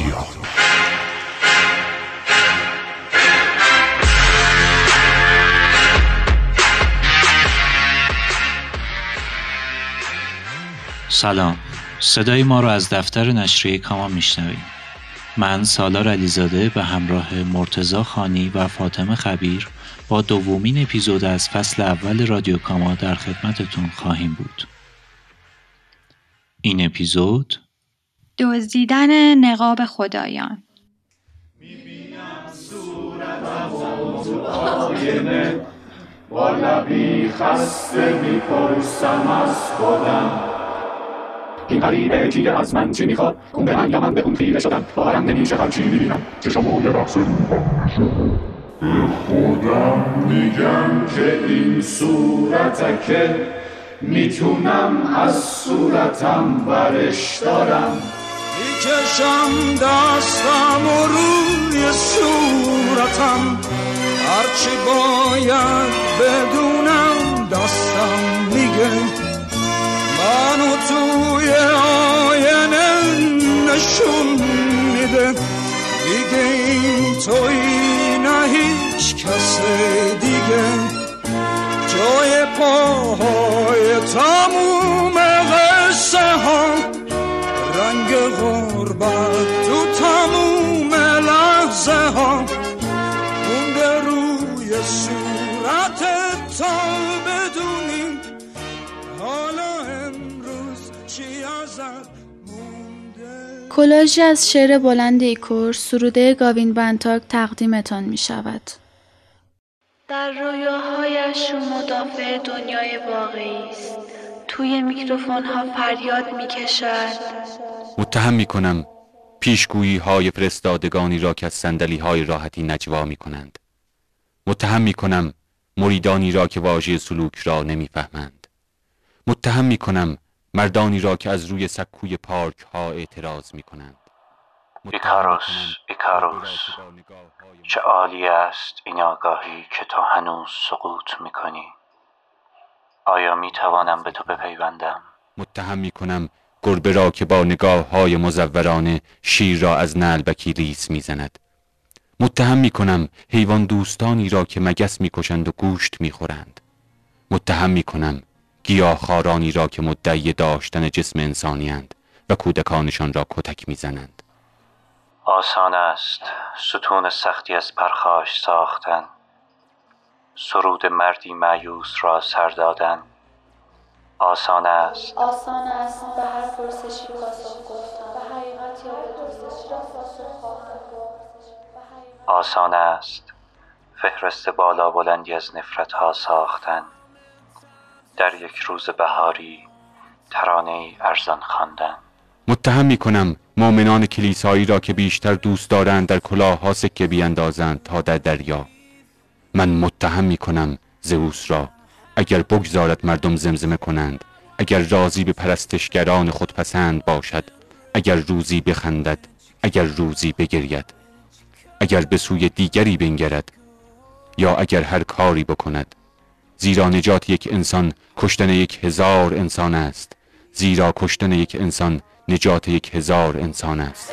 رادیو. سلام. صدای ما رو از دفتر نشریه کاما میشنویم من سالار علیزاده به همراه مرتزا خانی و فاطمه خبیر با دومین اپیزود از فصل اول رادیو کاما در خدمتتون خواهیم بود. این اپیزود دزدیدن نقاب خدایان. با لبی خسته می‌پرسم از خودم. این غریبه چیه از من چی می‌خواد؟ اون به من یا من به اون خیره شدم؟ باورم نمیشه هر چی می‌بینم. چشم یه رقص به خودم میگم که این صورته که می‌تونم از صورتم برش دارم. می‌کشم دستم و روی صورتم. هرچی باید بدونم دستم میگه. منو توی آینه نشون میده. دیگه این توی نه هیچ کس دیگه. جای پاهای تموم قصه ها. رنگ غربت تو تموم لحظه ها مونده روی صورت تا بدونیم حالا امروز چی ازت مونده کلاژی از شعر بلند ایکور سروده گاوین بنتاک تقدیمتان می شود. در رویاهایش مدافع دنیای واقعی است. توی میکروفون ها فریاد می کشد. متهم می کنم پیشگویی های فرستادگانی را که از سندلی های راحتی نجوا می کنند متهم می کنم مریدانی را که واژه سلوک را نمی‌فهمند. متهم می کنم مردانی را که از روی سکوی پارک ها اعتراض می کنند ایکاروس ایکاروس چه عالی است این آگاهی که تو هنوز سقوط می‌کنی. آیا می توانم به تو بپیوندم؟ متهم می کنم گربه را که با نگاه های مزورانه شیر را از نعلبکی لیس می زند. متهم می کنم حیوان دوستانی را که مگس می کشند و گوشت می خورند. متهم می کنم گیاهخوارانی را که مدعی داشتن جسم انسانیند و کودکانشان را کتک می زنند. آسان است ستون سختی از پرخاش ساختن. سرود مردی معیوس را سر دادن. آسان است. آسان است. به هر پرسشی پاسخ گفتن. به حقیقت یا به پرسشی را پاسخ آسان است. فهرست بالا بلندی از نفرت ها ساختن. در یک روز بهاری ترانه ارزان خواندن. متهم می کنم مؤمنان کلیسایی را که بیشتر دوست دارند در کلاه ها سکه بیاندازند تا در دریا. من متهم می کنم زئوس را. اگر بگذارد مردم زمزمه کنند اگر راضی به پرستشگران خود پسند باشد اگر روزی بخندد اگر روزی بگرید. اگر به سوی دیگری بنگرد یا اگر هر کاری بکند. زیرا نجات یک انسان کشتن یک هزار انسان است. زیرا کشتن یک انسان نجات یک هزار انسان است.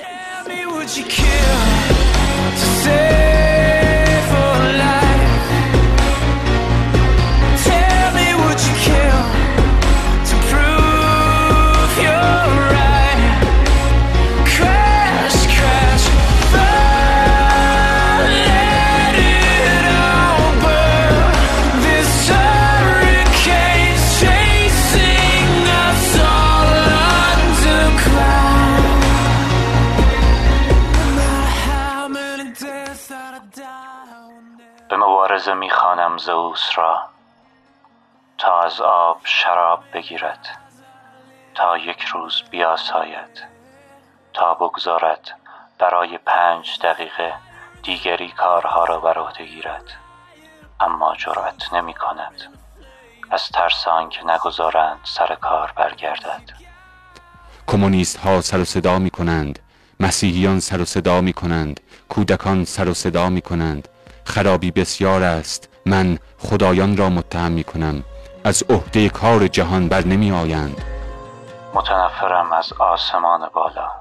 به مبارزه می‌خوانم زئوس را تا از آب شراب بگیرد تا یک روز بیاساید تا بگذارد برای پنج دقیقه دیگری کارها را بر عهده گیرد. اما جرأت نمی کند از ترس آنکه نگذارند سر کار برگردد. کمونیست ها سر و صدا می کنند مسیحیان سر و صدا می کنند کودکان سر و صدا می کنند خرابی بسیار است. من خدایان را متهم می کنم از عهده کار جهان بر نمی آیند. متنفرم از آسمان بالا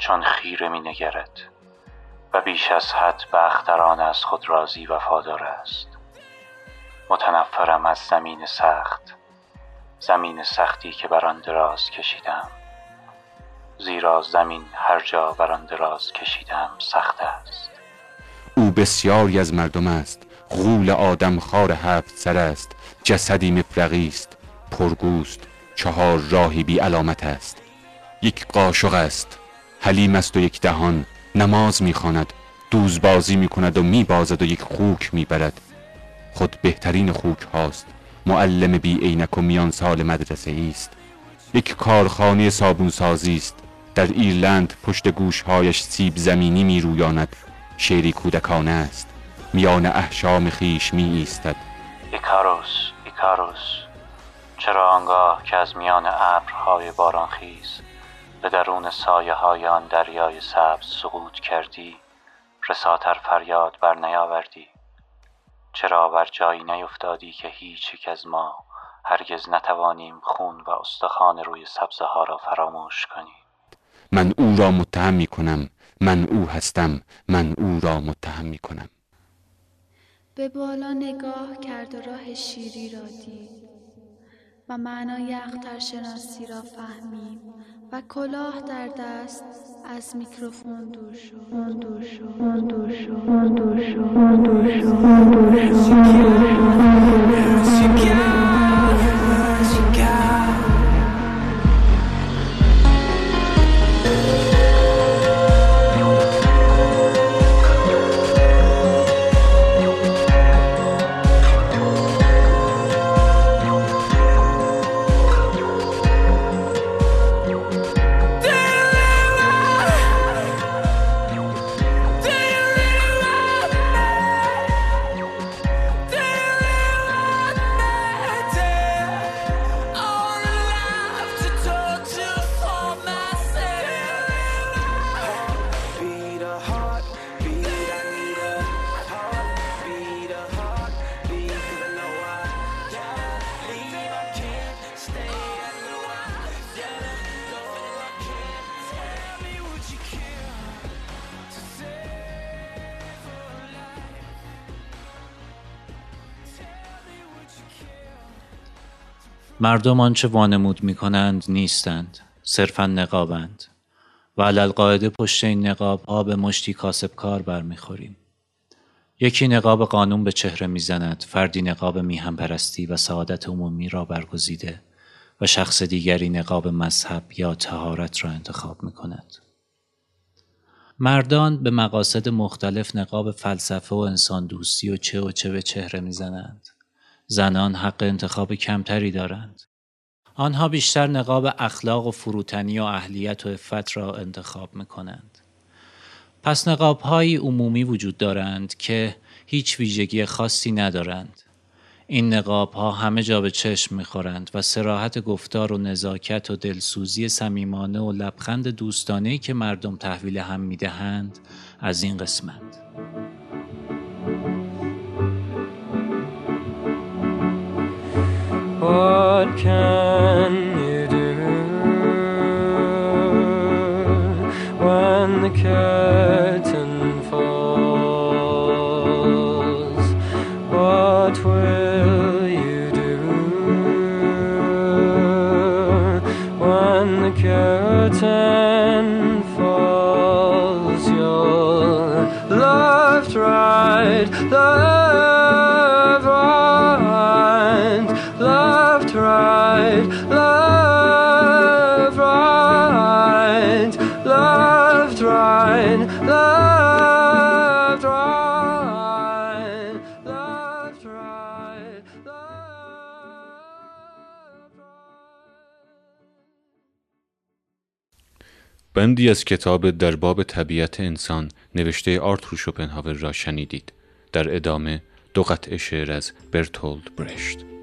چون خیره می نگرد و بیش از حد به اختران از خود راضی وفادار است. متنفرم از زمین سخت زمین سختی که بر آن دراز کشیدم. زیرا زمین هر جا بر آن دراز کشیدم سخت است. او بسیاری از مردم است. غول آدم خار هفت سر است. جسدی مفرقی است. پرگوست چهار راهی بی علامت است. یک قاشق است. حلیم است و یک دهان. نماز می‌خواند دوزبازی می‌کند و میبازد و یک خوک می‌برد خود بهترین خوک هاست. معلم بی عینک و میان سال مدرسه است. یک کارخانه صابونسازی است. در ایرلند پشت گوشهایش سیب زمینی می رویاند. شعری کودکانه است. میان احشام خیش می ایستد. ایکاروس ایکاروس چرا آنگاه که از میان ابرهای بارانخیز به درون سایه های آن دریای سبز سقوط کردی رساتر فریاد بر نیاوردی؟ چرا بر جایی نیفتادی که هیچ یک از ما هرگز نتوانیم خون و استخوان روی سبزه ها را فراموش کنیم؟ من او را متهم می کنم. من او هستم من او را متهم می کنم به بالا نگاه کرد و راه شیری را دید و معنای اخترشناسی را فهمید و کلاه در دست از میکروفون دور شد مردم آنچه وانمود می کنند نیستند صرفا نقابند و علالقاعده پشت این نقاب ها به مشتی کاسب کار برمیخوریم یکی نقاب قانون به چهره می‌زند فردی نقاب میهم پرستی و سعادت عمومی را برگزیده و شخص دیگری نقاب مذهب یا تهارت را انتخاب می کند. مردان به مقاصد مختلف نقاب فلسفه و انسان دوستی و چه و چه به چهره می‌زنند. زنان حق انتخاب کمتری دارند. آنها بیشتر نقاب اخلاق و فروتنی و اهلیت و افت را انتخاب می کنند. پس نقاب های عمومی وجود دارند که هیچ ویژگی خاصی ندارند. این نقاب ها همه جا به چشم می‌خورند و سراحت گفتار و نزاکت و دلسوزی صمیمانه و لبخند دوستانه که مردم تحویل هم می‌دهند از این قسمت. What can you do when the curtain falls? What will you do when the curtain بندی از کتاب در باب طبیعت انسان نوشته آرتور شوپنهاور را شنیدید. در ادامه دو قطعه شعر از برتولد برشت.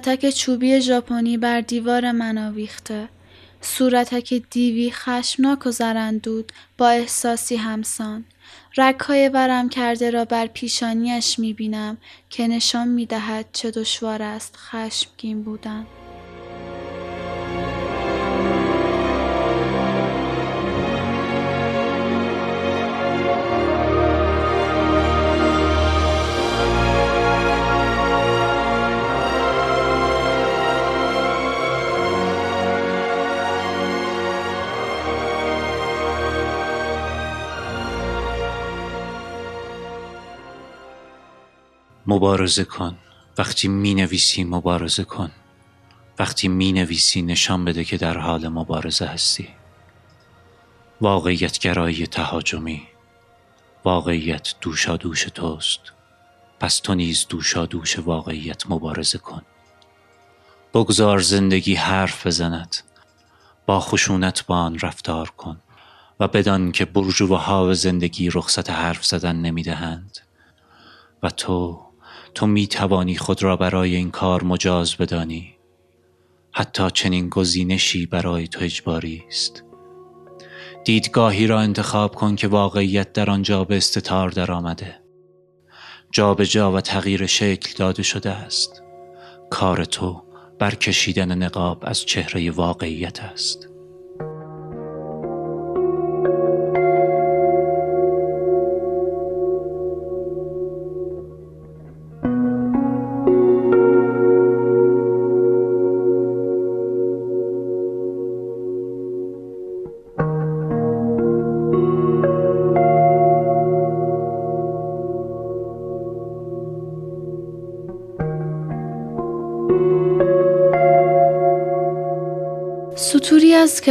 صورتک چوبی ژاپنی بر دیوار من آویخته صورتک دیوی خشمناک و زرندود با احساسی همسان رگهای ورم کرده را بر پیشانیش می بینم که نشان می دهد چه دشوار است خشمگین بودن. مبارزه کن. وقتی می نویسی مبارزه کن. وقتی می نویسی نشان بده که در حال مبارزه هستی. واقعیت گرایی تهاجمی. واقعیت دوشا دوش توست. پس تو نیز دوشا دوش واقعیت مبارزه کن. بگذار زندگی حرف بزند. با خشونت با آن رفتار کن. و بدان که برجوه زندگی رخصت حرف زدن نمی‌دهند. و تو تو می توانی خود را برای این کار مجاز بدانی. حتی چنین گزینشی برای تو اجباری است. دیدگاهی را انتخاب کن که واقعیت در آنجا به استتار درآمده. جابجا جا و تغییر شکل داده شده است. کار تو برکشیدن نقاب از چهره واقعیت است.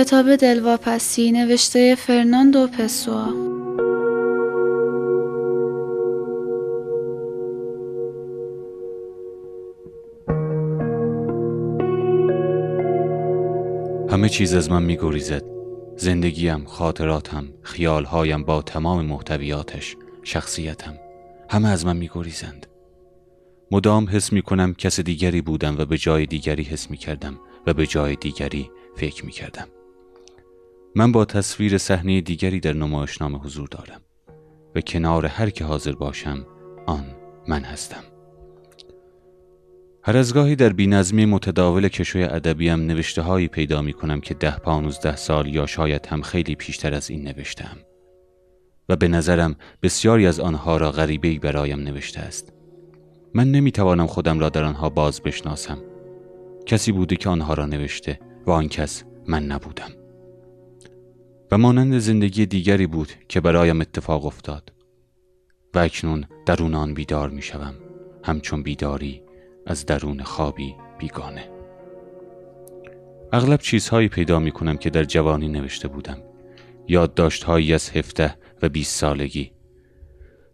کتاب دلواپسی نوشته فرناندو پسوا. همه چیز از من میگریزد. زندگیم، خاطراتم، خیالهایم با تمام محتویاتش، شخصیتم. همه از من میگریزند. مدام حس می کنم کس دیگری بودم و به جای دیگری حس می کردم و به جای دیگری فکر می کردم. من با تصویر صحنه دیگری در نمایشنامه حضور دارم و کنار هر که حاضر باشم آن من هستم. هر از گاهی در بینظمی متداول کشوی ادبیم نوشته هایی پیدا می کنم که ده پانوزده سال یا شاید هم خیلی پیشتر از این نوشتم و به نظرم بسیاری از آنها را غریبه برایم نوشته است. من نمی توانم خودم را در آنها باز بشناسم. کسی بوده که آنها را نوشته و آن کس من نبودم و مانند زندگی دیگری بود که برایم اتفاق افتاد. و اکنون درون آن بیدار می شوم همچون بیداری از درون خوابی بیگانه. اغلب چیزهایی پیدا می کنم که در جوانی نوشته بودم. یادداشتهایی از هفته و بیست سالگی.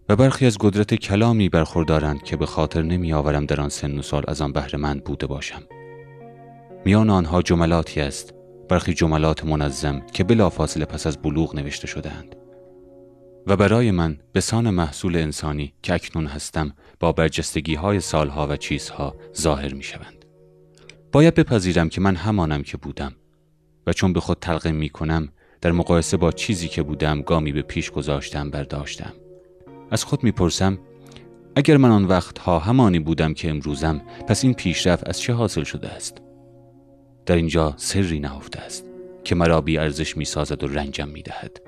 و برخی از قدرت کلامی برخوردارند که به خاطر نمی آورم در آن سن و سال از آن بهره بوده باشم. میان آنها جملاتی است برخی جملات منظم که بلافاصله پس از بلوغ نوشته شدهاند و برای من به سان محصول انسانی که اکنون هستم با برجستگی های سالها و چیزها ظاهر می شوند. باید بپذیرم که من همانم که بودم و چون به خود تلقیم می کنم در مقایسه با چیزی که بودم گامی به پیش گذاشتم برداشتم. از خود می‌پرسم اگر من آن وقت ها همانی بودم که امروزم پس این پیشرفت از چه حاصل شده است؟ در اینجا سری نهفته است که مرا بی ارزش می سازد و رنجم می دهد.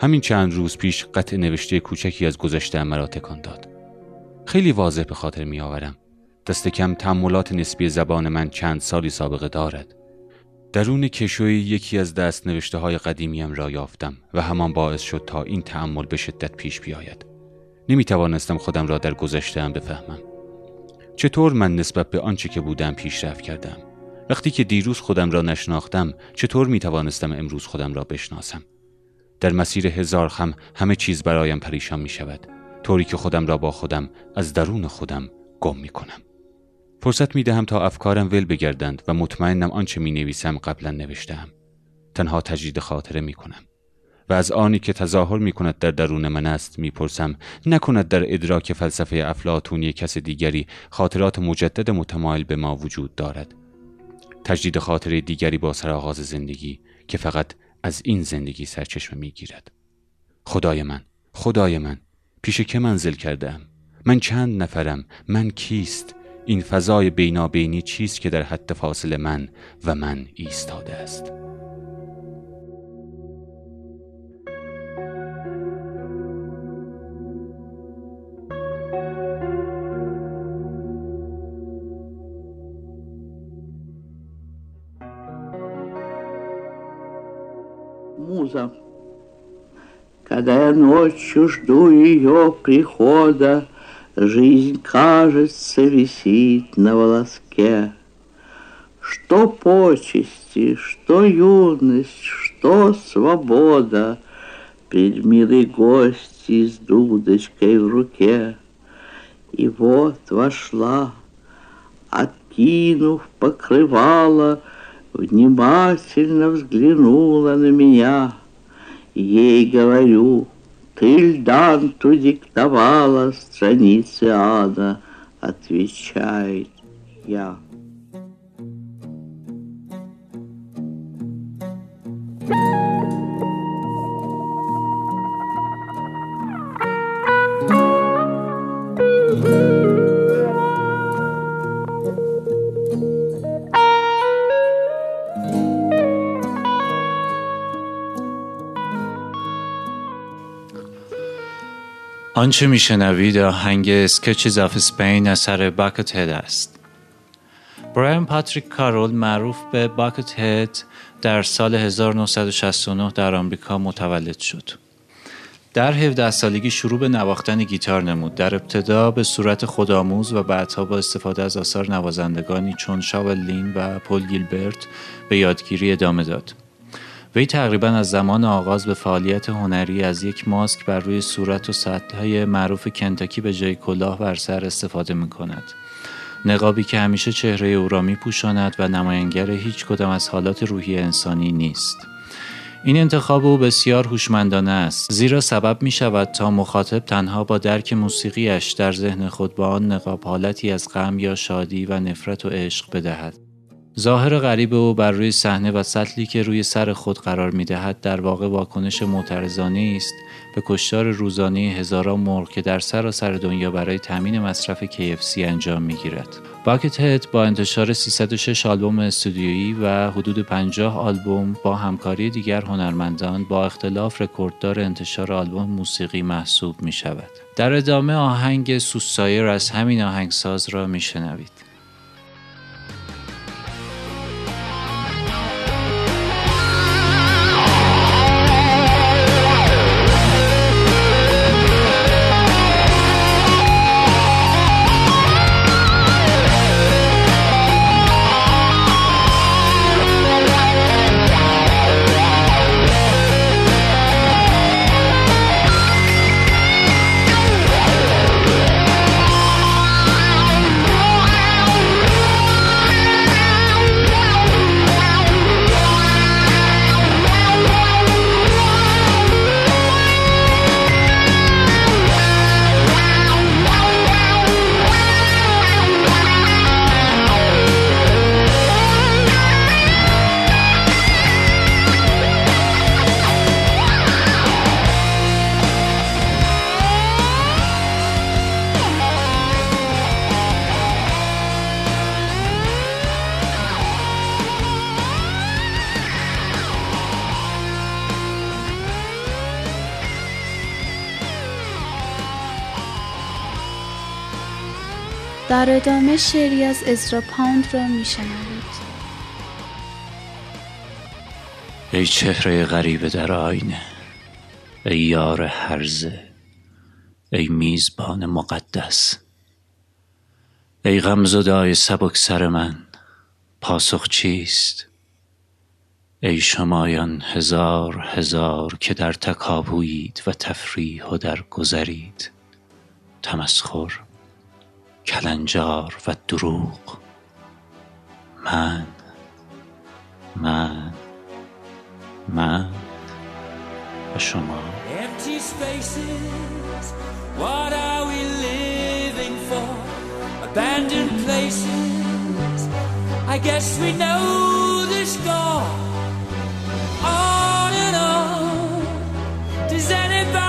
همین چند روز پیش قطع نوشته کوچکی از گذشته مرا تکان داد. خیلی واضح به خاطر می آورم. دست کم تحملات نسبی زبان من چند سالی سابقه دارد. درون کشوی یکی از دست نوشته های قدیمیم را یافتم و همان باعث شد تا این تعمل به شدت پیش بیاید. نمی توانستم خودم را در گذشته بفهمم. چطور من نسبت به آنچه که بودم پیشرفت کردم؟ وقتی که دیروز خودم را نشناختم چطور می توانستم امروز خودم را بشناسم؟ در مسیر هزار خم همه چیز برایم پریشان می شود طوری که خودم را با خودم از درون خودم گم می کنم فرصت می دهم تا افکارم ول بگردند و مطمئنم آنچه می نویسم قبلا نوشتم تنها تجدید خاطره می کنم و از آنی که تظاهر می کند در درون من است می پرسم نکند در ادراک فلسفه افلاتونی کس دیگری خاطرات مجدد متمایل به ما وجود دارد. تجدید خاطره دیگری با سرآغاز زندگی که فقط از این زندگی سرچشمه می گیرد خدای من خدای من پیش که منزل کردم من چند نفرم؟ من کیست؟ این فضای بینابینی چیست که در حد فاصله من و من ایستاده است؟ Муза. Когда я ночью жду ее прихода, Жизнь, кажется, висит на волоске. Что почести, что юность, что свобода Пред милой гостьей с дудочкой в руке. И вот вошла, откинув покрывало, Внимательно взглянула на меня. Ей говорю, ты Льданту диктовала страницы ада, отвечает я. آنچه میشنوید آهنگ Sketches of Spain اثر باکت هد است. برایان پاتریک کارول معروف به باکت هد در سال 1969 در آمریکا متولد شد. در 17 سالگی شروع به نواختن گیتار نمود. در ابتدا به صورت خودآموز و بعدها با استفاده از آثار نوازندگانی چون شاون لین و پل گیلبرت به یادگیری ادامه داد. وی تقریبا از زمان آغاز به فعالیت هنری از یک ماسک بر روی صورت و سطلهای معروف کنتاکی به جای کلاه بر سر استفاده می کند. نقابی که همیشه چهره او را می پوشاند و نماینگر هیچ کدام از حالات روحی انسانی نیست. این انتخاب او بسیار هوشمندانه است زیرا سبب می شود تا مخاطب تنها با درک موسیقیش در ذهن خود با آن نقاب حالتی از غم یا شادی و نفرت و عشق بدهد ظاهر غریب او بر روی صحنه و سطلی که روی سر خود قرار می دهد در واقع واکنش معترضانه است به کشتار روزانه هزاران مرغ که در سراسر دنیا برای تامین مصرف KFC انجام می گیرد. باکت هد با انتشار 306 آلبوم استودیویی و حدود 50 آلبوم با همکاری دیگر هنرمندان با اختلاف رکورددار انتشار آلبوم موسیقی محسوب می شود. در ادامه آهنگ سوسایر از همین آهنگساز را می شنوید. در ادامه شعری از ازرا پاوند را میشنوید. ای چهره غریبه در آینه ای یار هرزه ای میزبان مقدس ای غمزدای سبک سر من پاسخ چیست؟ ای شمایان هزار هزار که در تکاپویید و تفریح و در گذرید تمسخر. کلنجار و دروغ من من من و شما Empty spaces, what are we living for? Abandoned places, I guess we know the score. On and on, does anybody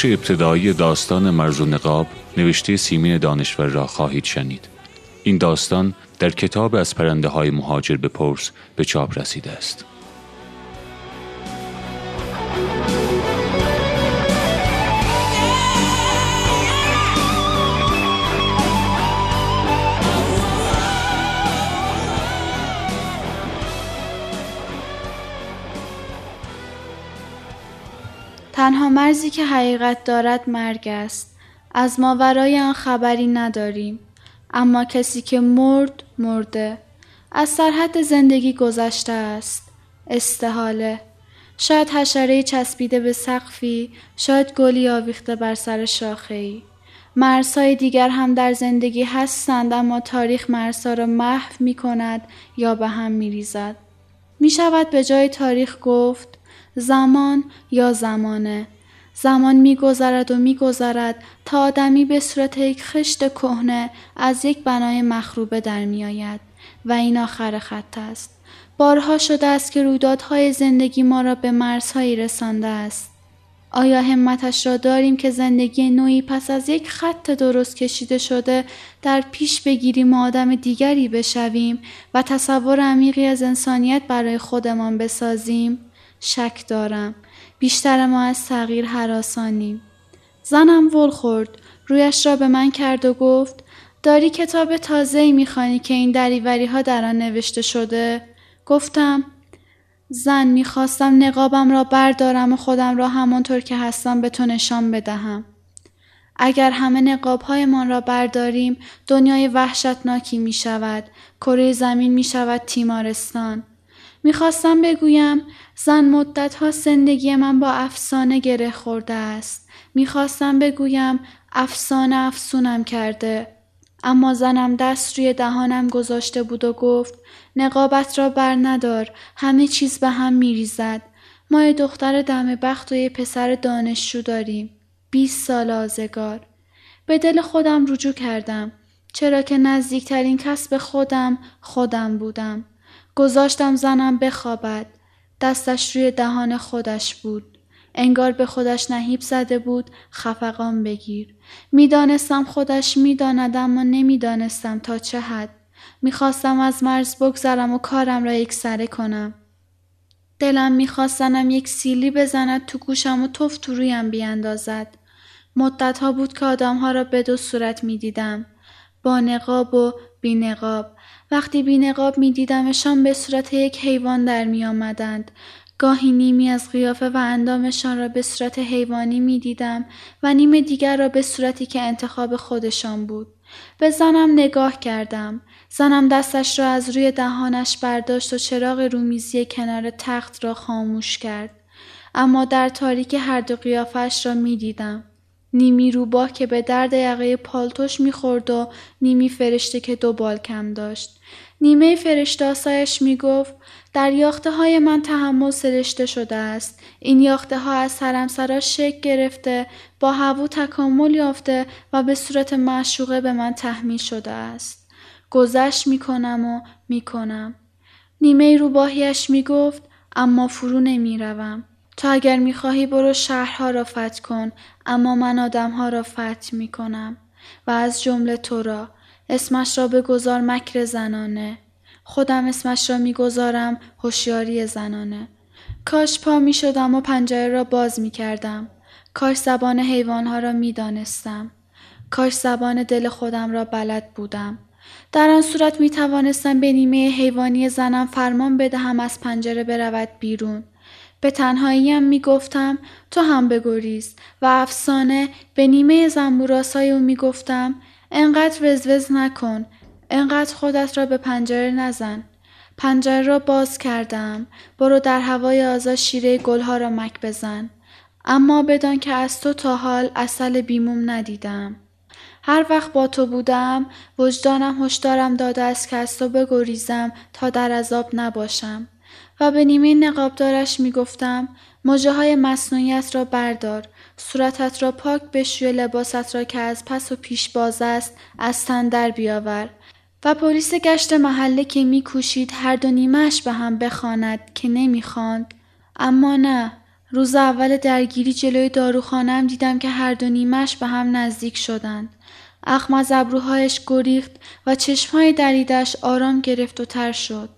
بخش ابتدایی داستان مرز و نقاب نوشته سیمین دانشور را خواهید شنید. این داستان در کتاب از پرنده های مهاجر به پرس به چاپ رسیده است. تنها مرزی که حقیقت دارد مرگ است. از ماورای آن خبری نداریم. اما کسی که مرد مرده. از سرحد زندگی گذشته است. استحاله. شاید حشره چسبیده به سقفی شاید گلی آویخته بر سر شاخهای. مرزهای دیگر هم در زندگی هستند اما تاریخ مرزها را محو می کند یا به هم می ریزد. می شود به جای تاریخ گفت زمان یا زمانه. زمان میگذرد و میگذرد تا آدمی به صورت یک خشت کهنه از یک بنای مخروبه در میآید و این آخر خط است. بارها شده است که رویدادهای زندگی ما را به مرزهایی رسانده است. آیا همتش را داریم که زندگی نوعی پس از یک خط درست کشیده شده در پیش بگیریم و آدم دیگری بشویم و تصور عمیقی از انسانیت برای خودمان بسازیم؟ شک دارم. بیشتر ما از تغییر حراسانیم. زنم ول خورد. رویش را به من کرد و گفت داری کتاب تازه‌ای می‌خوانی که این دریوری ها در آن نوشته شده؟ گفتم زن می‌خواستم نقابم را بردارم و خودم را همانطور که هستم به تو نشان بدهم. اگر همه نقابهایمان را برداریم دنیای وحشتناکی می شود. کره زمین می شود تیمارستان. می‌خواستم بگویم زن مدتها زندگی من با افسانه گره خورده است. می‌خواستم بگویم افسانه افسونم کرده. اما زنم دست روی دهانم گذاشته بود و گفت نقابت را بر ندار همه چیز به هم میریزد. ما یه دختر دم بخت و یه پسر دانشجو داریم. بیست سال آزگار. به دل خودم رجوع کردم. چرا که نزدیکترین کس به خودم خودم بودم. گذاشتم زنم بخوابد. دستش روی دهان خودش بود. انگار به خودش نهیب زده بود خفقان بگیر. می‌دانستم خودش می‌داند اما نمی‌دانستم تا چه حد. می‌خواستم از مرز بگذرم و کارم را یک سره کنم. دلم میخواستنم یک سیلی بزند تو گوشم و توف تو رویم بیاندازد. مدتها بود که آدمها را به دو صورت می‌دیدم. با نقاب و بی نقاب. وقتی بی نقاب می دیدمشان به صورت یک حیوان در می آمدند. گاهی نیمی از قیافه و اندامشان را به صورت حیوانی می دیدم و نیم دیگر را به صورتی که انتخاب خودشان بود. به زنم نگاه کردم. زنم دستش را از روی دهانش برداشت و چراغ رومیزی کنار تخت را خاموش کرد. اما در تاریک هر دو قیافش را می دیدم. نیمی روباه که به درد یقه پالتوش می‌خورد و نیمی فرشته که دو بال کم داشت. نیمه فرشتاسایش می گفت در یاخته های من تحمل سرشته شده است. این یاخته ها از سرمسرا شک گرفته با هوو تکامل یافته و به صورت معشوقه به من تحمیل شده است. گذشت می کنم و می کنم. نیمه روباهیش می گفت اما فرو نمی تو اگر می خواهی برو شهرها را فتح کن اما من آدمها را فتح می کنم و از جمله تو را اسمش را بگذار مکر زنانه خودم اسمش را می‌گذارم هوشیاری زنانه کاش پا می شدم و پنجره را باز می کردم. کاش زبان حیوانها را می دانستم. کاش زبان دل خودم را بلد بودم. در آن صورت می توانستم به نیمه حیوانی زنم فرمان بدهم از پنجره برود بیرون. به تنهاییم می گفتم تو هم بگریز. و افسانه به نیمه زنبوراسای او می گفتم انقدر وزوز نکن انقدر خودت را به پنجره نزن. پنجره را باز کردم برو در هوای آزاد شیره گلها را مک بزن. اما بدان که از تو تا حال اصل بیموم ندیدم. هر وقت با تو بودم وجدانم هشدارم داده است که از تو بگریزم تا در عذاب نباشم. و به نیمه نقابدارش می گفتم مجه های مصنوعیت را بردار صورتت را پاک بشوی لباست را که از پس و پیش باز است از تن در بیاور. و پلیس گشت محله که میکوشید هر دو نیمهش به هم بخواند که نمی‌خواند. اما نه روز اول درگیری جلوی داروخانم دیدم که هر دو نیمهش به هم نزدیک شدند. اخم از ابروهایش گریخت و چشمهای دریدش آرام گرفت و تر شد.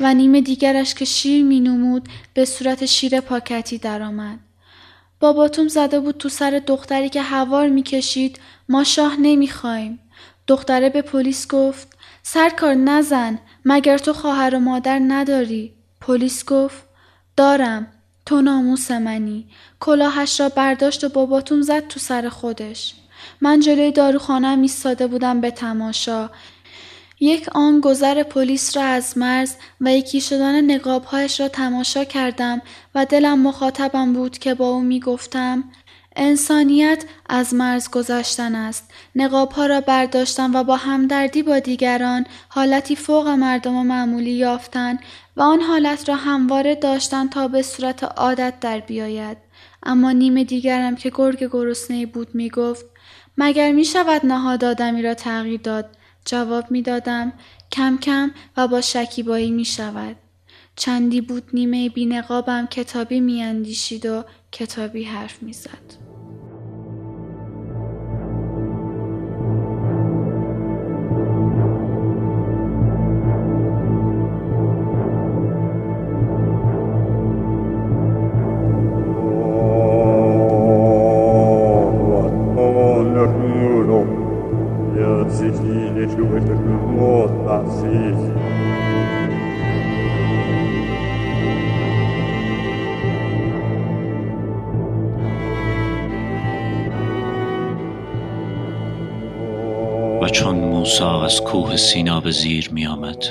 و نیمه دیگرش که شیر مینمود به صورت شیر پاکتی درآمد. باباتوم زده بود تو سر دختری که هوار می‌کشید ما شاه نمی‌خوایم. دختره به پلیس گفت سرکار نزن مگر تو خواهر و مادر نداری؟ پلیس گفت دارم تو ناموس منی. کلاهش را برداشت و باباتوم زد تو سر خودش. من جلوی داروخانه ایستاده بودم به تماشا. یک آن گذر پلیس را از مرز و یکی شدن نقابهایش را تماشا کردم و دلم مخاطبم بود که با او می گفتم انسانیت از مرز گذشتن است. نقابها را برداشتن و با همدردی با دیگران حالتی فوق مردم و معمولی یافتن و آن حالت را همواره داشتن تا به صورت عادت در بیاید. اما نیم دیگرم که گرگ گرسنه بود می گفت مگر می شود نهاد آدمی را تغییر داد جواب می دادم کم کم و با شکیبایی می شود. چندی بود نیمه بینقابم کتابی می اندیشید و کتابی حرف می زد. کوه سینا به زیر می آمد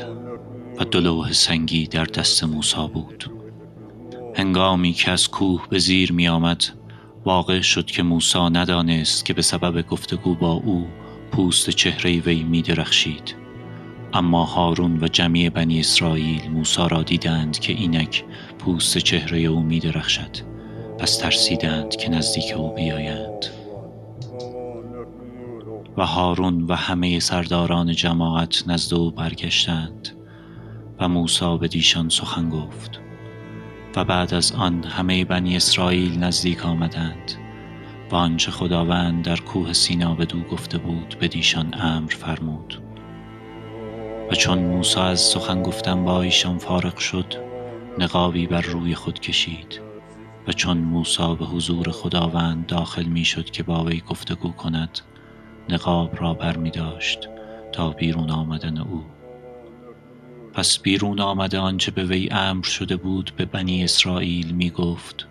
و دلوه سنگی در دست موسا بود. هنگامی که از کوه به زیر می آمد واقع شد که موسا ندانست که به سبب گفتگو با او پوست چهره وی می درخشید. اما هارون و جمعی بنی اسرائیل موسا را دیدند که اینک پوست چهره او می درخشد. پس ترسیدند که نزدیک او بیایند. و هارون و همه سرداران جماعت نزد او برگشتند و موسی به دیشان سخن گفت و بعد از آن همه بنی اسرائیل نزدیک آمدند و آنچه خداوند در کوه سینا بدو گفته بود به دیشان امر فرمود. و چون موسی از سخن گفتن با ایشان فارغ شد نقابی بر روی خود کشید و چون موسی به حضور خداوند داخل می شد که با وی گفتگو کند نقاب را بر می داشت تا بیرون آمدن او. پس بیرون آمده آنچه به وی امر شده بود به بنی اسرائیل می گفت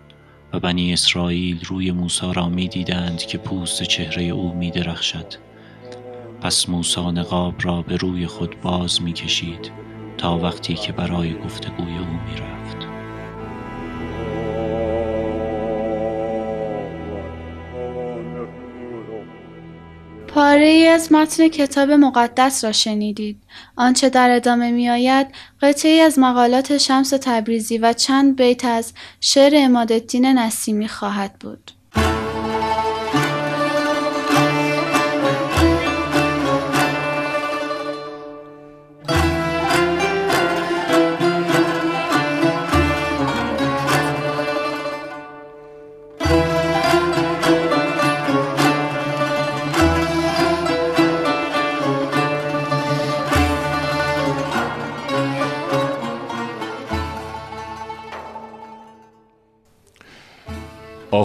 و بنی اسرائیل روی موسی را می دیدند که پوست چهره او می درخشد. پس موسی نقاب را به روی خود باز می کشید تا وقتی که برای گفتگوی او می رفت. پاره از متن کتاب مقدس را شنیدید. آنچه در ادامه می آید قطعی از مقالات شمس تبریزی و چند بیت از شعر امادالدین نسیمی خواهد بود.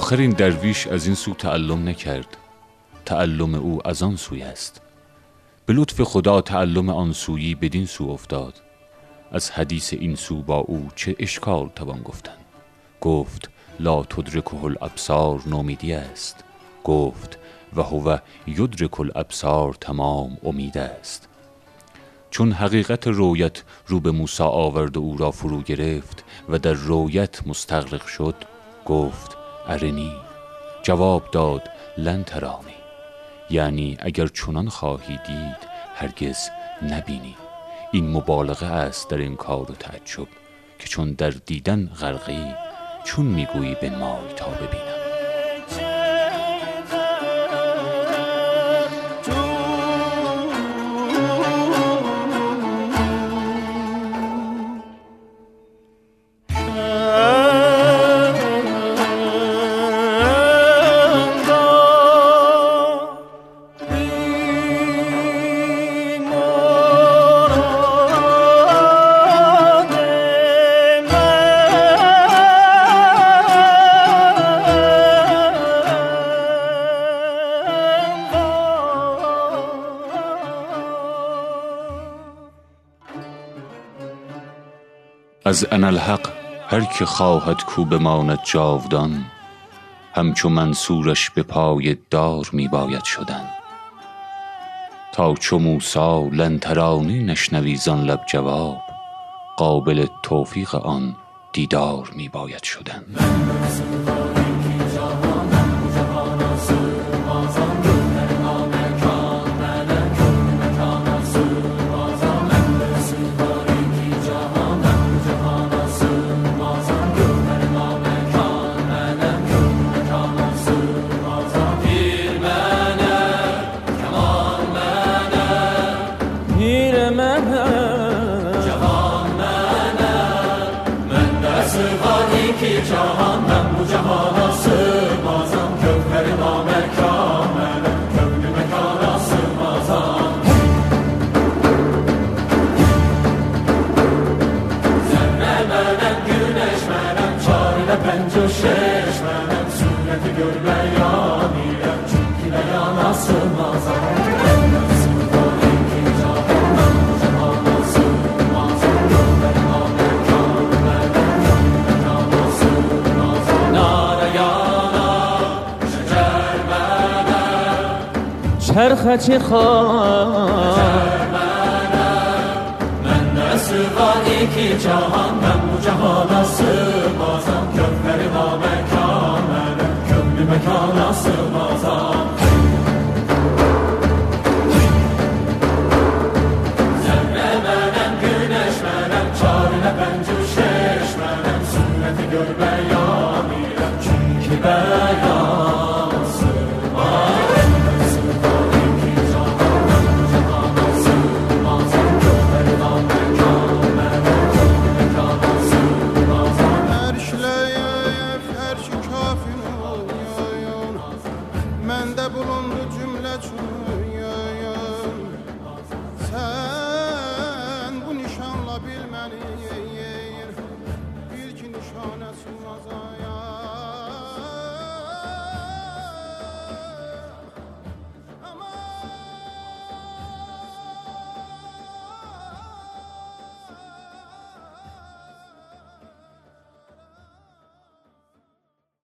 آخر این درویش از این سو تعلم نکرد. تعلم او از آن سوی است. به لطف خدا تعلم آن سویی بدین سو افتاد. از حدیث این سو با او چه اشکال توان گفتن؟ گفت لا تدرکه الابصار نومیدی است. گفت و هو یدرک الابصار تمام امید است. چون حقیقت رویت رو به موسی آورد و او را فرو گرفت و در رویت مستغرق شد گفت ارنی. جواب داد لن ترانی. یعنی اگر چنان خواهی دید هرگز نبینی. این مبالغه است در این کار و تعجب که چون در دیدن غرقی چون می‌گویی بنمای تا ببینم. از انالحق هر که خواهد کو بماند جاودان همچو منصورش به پای دار می باید شدن. تا چو موسی لن ترانی نشنوی زان لب جواب قابل توفیق آن دیدار می باید شدن. چه خواه من خواهی که جهان بو جهان